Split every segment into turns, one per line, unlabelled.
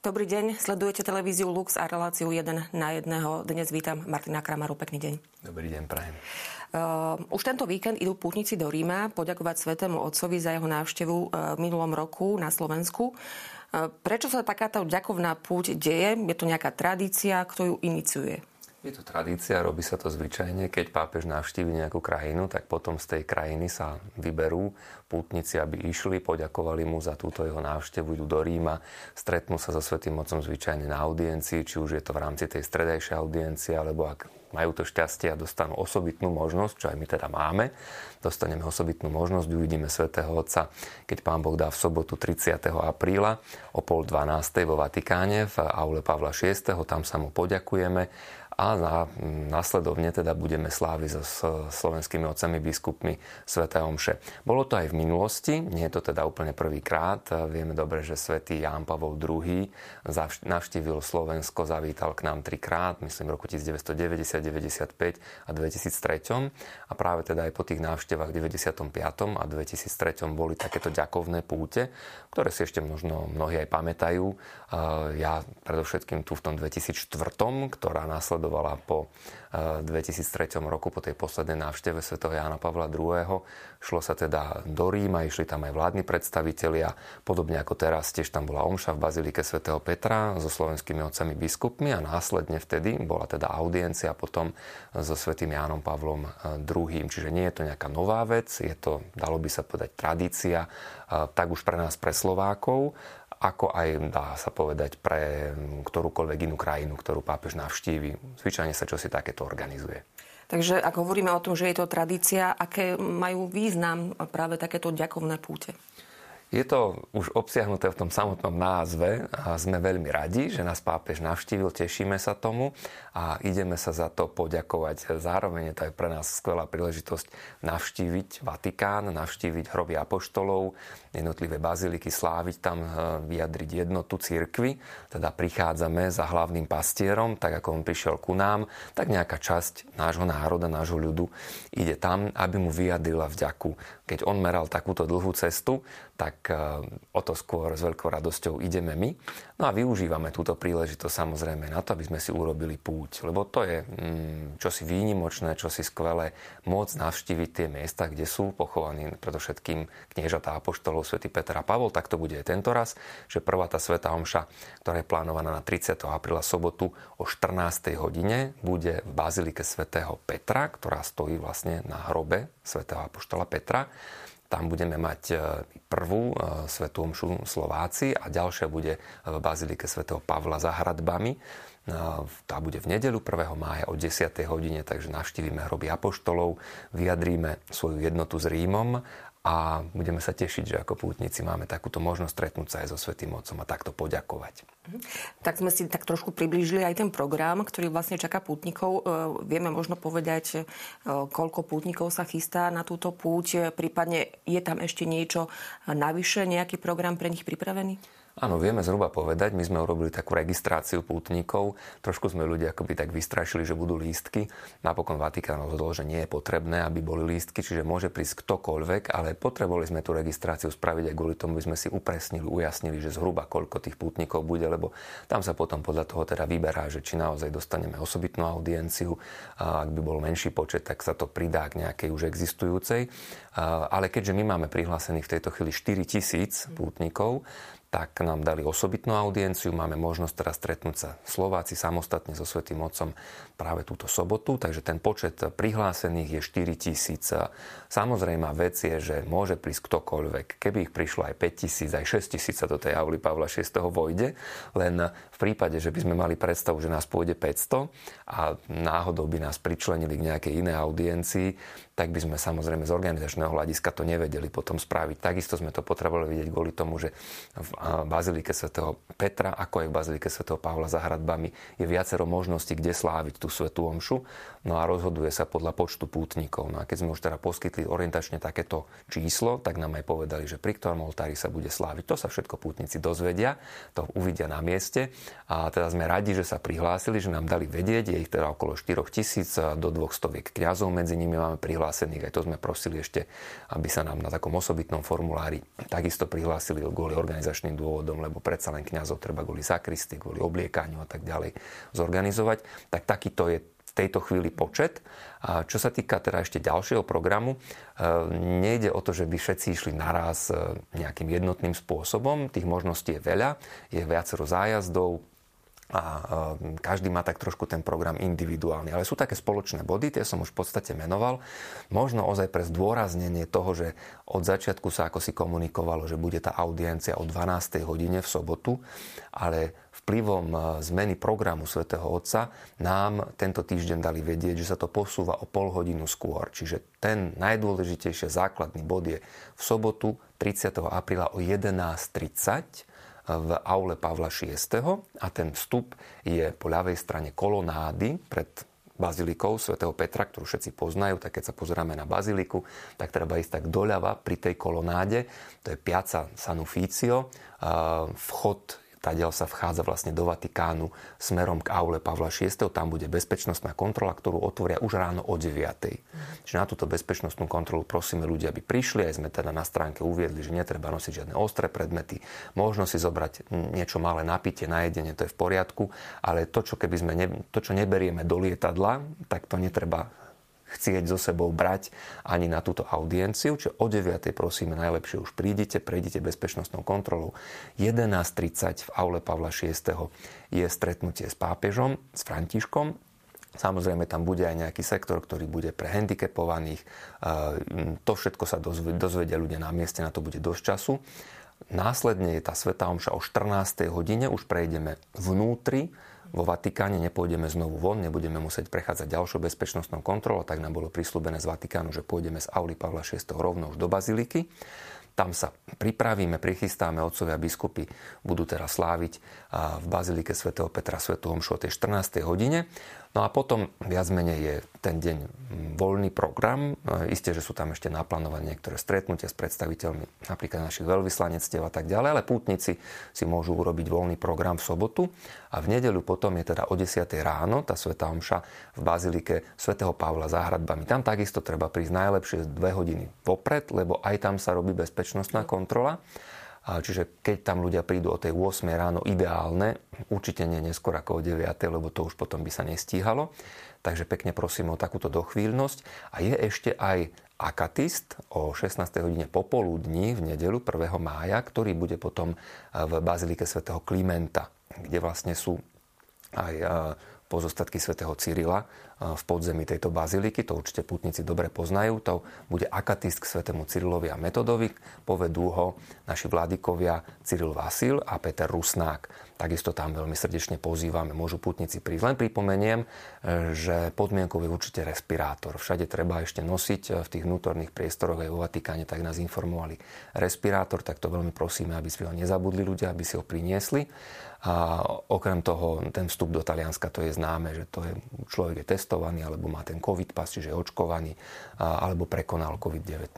Dobrý deň, sledujete televíziu Lux a reláciu 1 na 1. Dnes vítam Martina Kramaru, pekný deň.
Dobrý deň, prajem.
Uh, už tento víkend idú pútnici do Ríma poďakovať Svetému Otcovi za jeho návštevu uh, v minulom roku na Slovensku. Uh, prečo sa takáto ďakovná púť deje? Je to nejaká tradícia, kto ju iniciuje?
Je to tradícia, robí sa to zvyčajne. Keď pápež navštívi nejakú krajinu, tak potom z tej krajiny sa vyberú pútnici, aby išli, poďakovali mu za túto jeho návštevu, idú do Ríma, stretnú sa so Svetým Otcom zvyčajne na audiencii, či už je to v rámci tej stredajšej audiencie, alebo ak majú to šťastie a dostanú osobitnú možnosť, čo aj my teda máme, dostaneme osobitnú možnosť, uvidíme Svetého Otca, keď Pán Boh dá v sobotu 30. apríla o pol 12. vo Vatikáne v aule Pavla VI. Tam sa mu poďakujeme a následovne teda budeme sláviť so slovenskými otcami biskupmi Sv. Omše. Bolo to aj v minulosti, nie je to teda úplne prvýkrát. Vieme dobre, že svätý Ján Pavol II navštívil Slovensko, zavítal k nám trikrát, myslím v roku 1990, 95 a 2003. A práve teda aj po tých návštevách 95. a 2003 boli takéto ďakovné púte, ktoré si ešte možno mnohí aj pamätajú. Ja predovšetkým tu v tom 2004, ktorá následovala nasledovala po 2003 eh, roku, po tej poslednej návšteve Sv. Jána Pavla II. Šlo sa teda do Ríma, išli tam aj vládni predstavitelia, podobne ako teraz, tiež tam bola omša v Bazilike svätého Petra so slovenskými otcami biskupmi a následne vtedy bola teda audiencia potom so svätým Jánom Pavlom II. Čiže nie je to nejaká nová vec, je to, dalo by sa povedať, tradícia, eh, tak už pre nás, pre Slovákov, ako aj dá sa povedať pre ktorúkoľvek inú krajinu, ktorú pápež navštívi. Zvyčajne sa čosi takéto organizuje.
Takže ak hovoríme o tom, že je to tradícia, aké majú význam práve takéto ďakovné púte?
Je to už obsiahnuté v tom samotnom názve a sme veľmi radi, že nás pápež navštívil, tešíme sa tomu a ideme sa za to poďakovať. Zároveň je to aj pre nás skvelá príležitosť navštíviť Vatikán, navštíviť hroby apoštolov, jednotlivé baziliky, sláviť tam, e, vyjadriť jednotu církvy. Teda prichádzame za hlavným pastierom, tak ako on prišiel ku nám, tak nejaká časť nášho národa, nášho ľudu ide tam, aby mu vyjadrila vďaku. Keď on meral takúto dlhú cestu, tak e, o to skôr s veľkou radosťou ideme my. No a využívame túto príležitosť samozrejme na to, aby sme si urobili púť. Lebo to je mm, čosi výnimočné, čosi skvelé môcť navštíviť tie miesta, kde sú pochovaní predovšetkým kniežatá apoštolov svätý Peter a Pavol. Tak to bude aj tento raz, že prvá tá sveta omša, ktorá je plánovaná na 30. apríla sobotu o 14. hodine, bude v bazilike svätého Petra, ktorá stojí vlastne na hrobe svätého apoštola Petra. Tam budeme mať e, prvú e, svetú omšu Slováci a ďalšia bude v Bazilike svätého Pavla za hradbami. E, tá bude v nedelu 1. mája o 10. hodine, takže navštívime hroby apoštolov, vyjadríme svoju jednotu s Rímom a budeme sa tešiť, že ako pútnici máme takúto možnosť stretnúť sa aj so Svetým Otcom a takto poďakovať.
Mhm. Tak sme si tak trošku priblížili aj ten program, ktorý vlastne čaká pútnikov. E, vieme možno povedať, e, koľko pútnikov sa chystá na túto púť, prípadne je tam ešte niečo navyše, nejaký program pre nich pripravený?
Áno, vieme zhruba povedať. My sme urobili takú registráciu pútnikov. Trošku sme ľudia akoby tak vystrašili, že budú lístky. Napokon Vatikán rozhodol, že nie je potrebné, aby boli lístky, čiže môže prísť ktokoľvek, ale potrebovali sme tú registráciu spraviť aj kvôli tomu, aby sme si upresnili, ujasnili, že zhruba koľko tých pútnikov bude, lebo tam sa potom podľa toho teda vyberá, že či naozaj dostaneme osobitnú audienciu. A ak by bol menší počet, tak sa to pridá k nejakej už existujúcej. Ale keďže my máme prihlásených v tejto chvíli 4 tisíc pútnikov, tak nám dali osobitnú audienciu. Máme možnosť teraz stretnúť sa Slováci samostatne so Svetým Otcom práve túto sobotu, takže ten počet prihlásených je 4 tisíc. Samozrejme vec je, že môže prísť ktokoľvek. Keby ich prišlo aj 5 tisíc, aj 6 tisíc do tej auli Pavla VI. vojde, len v prípade, že by sme mali predstavu, že nás pôjde 500 a náhodou by nás pričlenili k nejakej inej audiencii, tak by sme samozrejme z organizačného hľadiska to nevedeli potom spraviť. Takisto sme to potrebovali vidieť kvôli tomu, že v Bazilike svätého Petra, ako aj v Bazilike svätého Pavla za hradbami, je viacero možností, kde sláviť tú svetú omšu. No a rozhoduje sa podľa počtu pútnikov. No a keď sme už teda poskytli orientačne takéto číslo, tak nám aj povedali, že pri ktorom oltári sa bude sláviť. To sa všetko pútnici dozvedia, to uvidia na mieste. A teda sme radi, že sa prihlásili, že nám dali vedieť, je ich teda okolo 4 tisíc, do 200 kňazov medzi nimi máme prihlásení prihlásených. Aj to sme prosili ešte, aby sa nám na takom osobitnom formulári takisto prihlásili kvôli organizačným dôvodom, lebo predsa len kňazov treba kvôli zakristy, kvôli obliekaniu a tak ďalej zorganizovať. Tak takýto je v tejto chvíli počet. A čo sa týka teda ešte ďalšieho programu, e, nejde o to, že by všetci išli naraz e, nejakým jednotným spôsobom. Tých možností je veľa, je viacero zájazdov, a každý má tak trošku ten program individuálny. Ale sú také spoločné body, tie som už v podstate menoval. Možno ozaj pre zdôraznenie toho, že od začiatku sa ako si komunikovalo, že bude tá audiencia o 12. hodine v sobotu, ale vplyvom e, zmeny programu svätého Otca nám tento týždeň dali vedieť, že sa to posúva o pol hodinu skôr. Čiže ten najdôležitejší základný bod je v sobotu 30. apríla o 11.30 v aule Pavla VI. a ten vstup je po ľavej strane kolonády pred bazilikou svätého Petra, ktorú všetci poznajú, tak keď sa pozeráme na baziliku, tak treba ísť tak doľava pri tej kolonáde, to je Piazza San Ufficio, vchod Tadiaľ sa vchádza vlastne do Vatikánu smerom k aule Pavla VI. Tam bude bezpečnostná kontrola, ktorú otvoria už ráno o 9. Mm. Čiže na túto bezpečnostnú kontrolu prosíme ľudia, aby prišli. Aj sme teda na stránke uviedli, že netreba nosiť žiadne ostré predmety. Možno si zobrať niečo malé napitie na jedenie, to je v poriadku. Ale to, čo, keby sme ne, to, čo neberieme do lietadla, tak to netreba chcieť so sebou brať ani na túto audienciu. Čiže o 9. prosíme najlepšie už prídite, prejdite bezpečnostnou kontrolou. 11.30 v aule Pavla VI. je stretnutie s pápežom, s Františkom. Samozrejme, tam bude aj nejaký sektor, ktorý bude pre handicapovaných. To všetko sa dozvedia ľudia na mieste, na to bude dosť času. Následne je tá Sveta Omša o 14. hodine, už prejdeme vnútri vo Vatikáne, nepôjdeme znovu von, nebudeme musieť prechádzať ďalšou bezpečnostnou kontrolou, tak nám bolo prislúbené z Vatikánu, že pôjdeme z Auli Pavla VI rovno už do Baziliky. Tam sa pripravíme, prichystáme, otcovia biskupy budú teraz sláviť v Bazilike svätého Petra Svetu Homšu o tej 14. hodine. No a potom viac menej je ten deň voľný program. E, isté, že sú tam ešte naplánované niektoré stretnutia s predstaviteľmi napríklad našich veľvyslanectiev a tak ďalej, ale pútnici si môžu urobiť voľný program v sobotu a v nedeľu potom je teda o 10. ráno tá Sveta Omša v Bazilike svätého Pavla za hradbami. Tam takisto treba prísť najlepšie dve hodiny vopred, lebo aj tam sa robí bezpečnostná kontrola. Čiže keď tam ľudia prídu o tej 8 ráno ideálne, určite nie neskôr ako o 9, lebo to už potom by sa nestíhalo. Takže pekne prosím o takúto dochvíľnosť. A je ešte aj akatist o 16. hodine popoludní v nedelu 1. mája, ktorý bude potom v Bazilike svätého Klimenta, kde vlastne sú aj pozostatky svätého Cyrila v podzemí tejto baziliky, to určite putníci dobre poznajú, to bude akatist k svätému Cyrilovi a Metodovi, povedú ho naši vládikovia Cyril Vasil a Peter Rusnák. Takisto tam veľmi srdečne pozývame, môžu putníci prísť. Len pripomeniem, že podmienkou je určite respirátor. Všade treba ešte nosiť v tých vnútorných priestoroch aj vo Vatikáne, tak nás informovali respirátor, tak to veľmi prosíme, aby si ho nezabudli ľudia, aby si ho priniesli. A okrem toho, ten vstup do Talianska, to je známe, že to je, človek je testovaný, alebo má ten COVID pas, čiže je očkovaný, alebo prekonal COVID-19.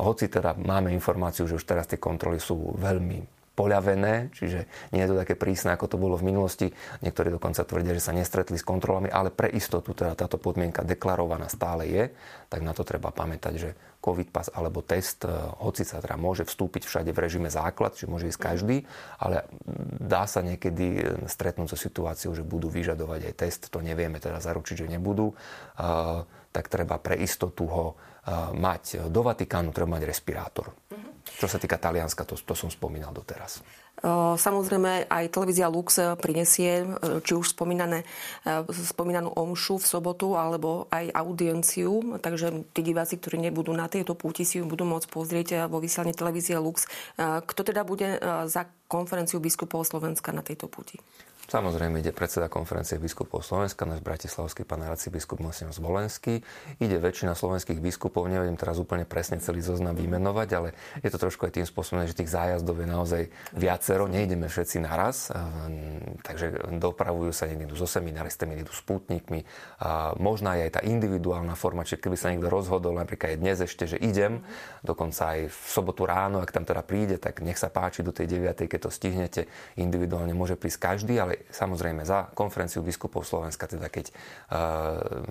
Hoci teda máme informáciu, že už teraz tie kontroly sú veľmi poľavené, čiže nie je to také prísne, ako to bolo v minulosti. Niektorí dokonca tvrdia, že sa nestretli s kontrolami, ale pre istotu teda táto podmienka deklarovaná stále je, tak na to treba pamätať, že COVID pas alebo test, e, hoci sa teda môže vstúpiť všade v režime základ, čiže môže ísť každý, ale dá sa niekedy e, stretnúť so situáciou, že budú vyžadovať aj test, to nevieme teda zaručiť, že nebudú, e, tak treba pre istotu ho mať. Do Vatikánu treba mať respirátor. Mm-hmm. Čo sa týka Talianska, to, to som spomínal doteraz.
Samozrejme aj televízia Lux prinesie či už spomínané, spomínanú omšu v sobotu alebo aj audienciu, takže tí diváci, ktorí nebudú na tejto púti, si ju budú môcť pozrieť vo vysielaní televízie Lux. Kto teda bude za konferenciu biskupov Slovenska na tejto púti?
Samozrejme ide predseda konferencie biskupov Slovenska, náš bratislavský pán biskup Monsignor Zvolenský. Ide väčšina slovenských biskupov, neviem teraz úplne presne celý zoznam vymenovať, ale je to trošku aj tým spôsobom, že tých zájazdov je naozaj viacero, nejdeme všetci naraz. takže dopravujú sa, niekde idú so seminaristami, idú s pútnikmi. Možná je aj tá individuálna forma, čiže keby sa niekto rozhodol, napríklad aj dnes ešte, že idem, dokonca aj v sobotu ráno, ak tam teda príde, tak nech sa páči do tej 9. keď to stihnete, individuálne môže prísť každý, ale samozrejme za konferenciu biskupov Slovenska, teda keď uh,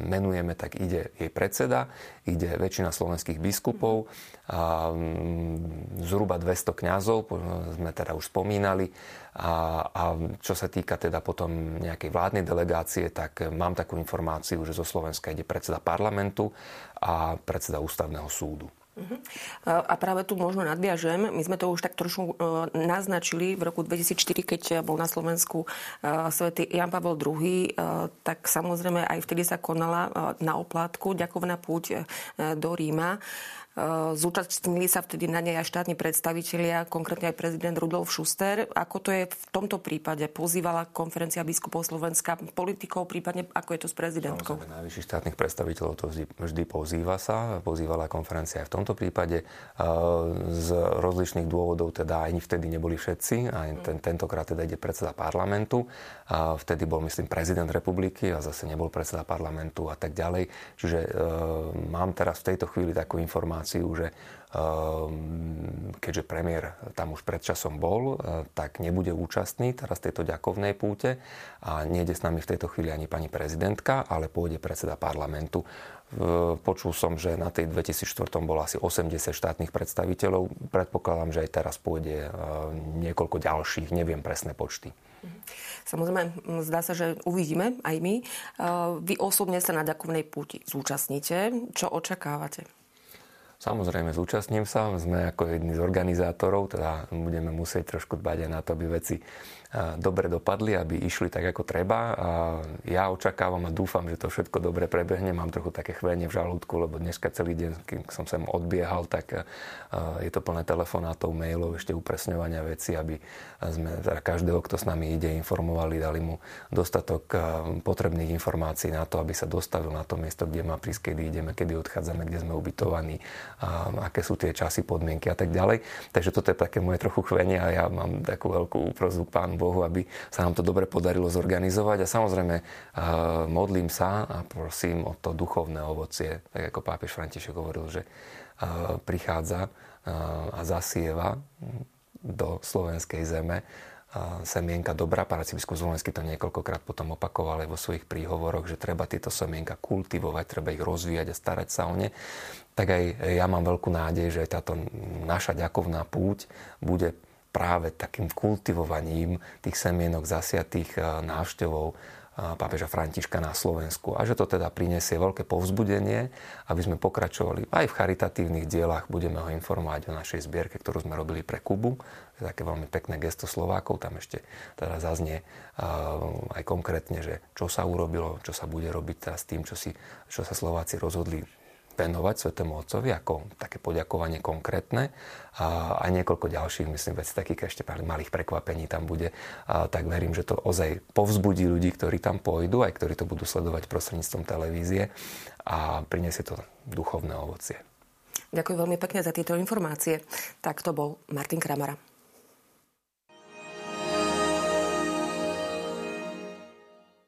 menujeme, tak ide jej predseda, ide väčšina slovenských biskupov, um, zhruba 200 kňazov, sme teda už spomínali, a, a čo sa týka teda potom nejakej vládnej delegácie, tak mám takú informáciu, že zo Slovenska ide predseda parlamentu a predseda ústavného súdu.
Uh-huh. A práve tu možno nadviažem. My sme to už tak trošku e, naznačili v roku 2004, keď bol na Slovensku e, svätý Jan Pavel II, e, tak samozrejme aj vtedy sa konala na oplátku ďakovná púť do Ríma. Eh, zúčastnili sa vtedy na nej aj štátni predstavitelia, konkrétne aj prezident Rudolf Schuster. Ako to je v tomto prípade? Pozývala konferencia biskupov Slovenska politikov, prípadne ako je to s prezidentkou?
Samozrejme, najvyšších štátnych predstaviteľov to vždy, vždy pozýva sa. Pozývala konferencia aj v tomto prípade. Eh, z rozličných dôvodov teda ani vtedy neboli všetci. Aj ten, tentokrát teda ide predseda parlamentu. Vtedy bol, myslím, prezident republiky a zase nebol predseda parlamentu a tak ďalej. Čiže e, mám teraz v tejto chvíli takú informáciu, informáciu, že ehm, keďže premiér tam už predčasom bol, e, tak nebude účastný teraz tejto ďakovnej púte a nejde s nami v tejto chvíli ani pani prezidentka, ale pôjde predseda parlamentu. Počul som, že na tej 2004 bolo asi 80 štátnych predstaviteľov. Predpokladám, že aj teraz pôjde e, niekoľko ďalších, neviem presné počty.
Samozrejme, zdá sa, že uvidíme aj my. E, vy osobne sa na ďakovnej púti zúčastníte. Čo očakávate?
Samozrejme, zúčastním sa. Sme ako jedni z organizátorov, teda budeme musieť trošku dbať aj na to, aby veci dobre dopadli, aby išli tak, ako treba. A ja očakávam a dúfam, že to všetko dobre prebehne. Mám trochu také chvenie v žalúdku, lebo dneska celý deň, keď som sem odbiehal, tak je to plné telefonátov, mailov, ešte upresňovania veci, aby sme teda každého, kto s nami ide, informovali, dali mu dostatok potrebných informácií na to, aby sa dostavil na to miesto, kde má prísť, kedy ideme, kedy odchádzame, kde sme ubytovaní, aké sú tie časy, podmienky a tak ďalej. Takže toto je také moje trochu chvenie a ja mám takú veľkú úprozvu pánu Bohu, aby sa nám to dobre podarilo zorganizovať. A samozrejme modlím sa a prosím o to duchovné ovocie, tak ako pápež František hovoril, že prichádza a zasieva do slovenskej zeme semienka dobrá. Pán arcibiskup Zvolenský to niekoľkokrát potom opakoval aj vo svojich príhovoroch, že treba tieto semienka kultivovať, treba ich rozvíjať a starať sa o ne. Tak aj ja mám veľkú nádej, že táto naša ďakovná púť bude práve takým kultivovaním tých semienok zasiatých eh, návštevou eh, pápeža Františka na Slovensku. A že to teda prinesie veľké povzbudenie, aby sme pokračovali aj v charitatívnych dielach. Budeme ho informovať o našej zbierke, ktorú sme robili pre Kubu. To je také veľmi pekné gesto Slovákov. Tam ešte teda zaznie eh, aj konkrétne, že čo sa urobilo, čo sa bude robiť teraz tým, čo, si, čo sa Slováci rozhodli venovať Svetému Otcovi ako také poďakovanie konkrétne a aj niekoľko ďalších, myslím, vecí takých ešte pár malých prekvapení tam bude. A tak verím, že to ozaj povzbudí ľudí, ktorí tam pôjdu, aj ktorí to budú sledovať prostredníctvom televízie a priniesie to duchovné ovocie.
Ďakujem veľmi pekne za tieto informácie. Tak to bol Martin Kramara.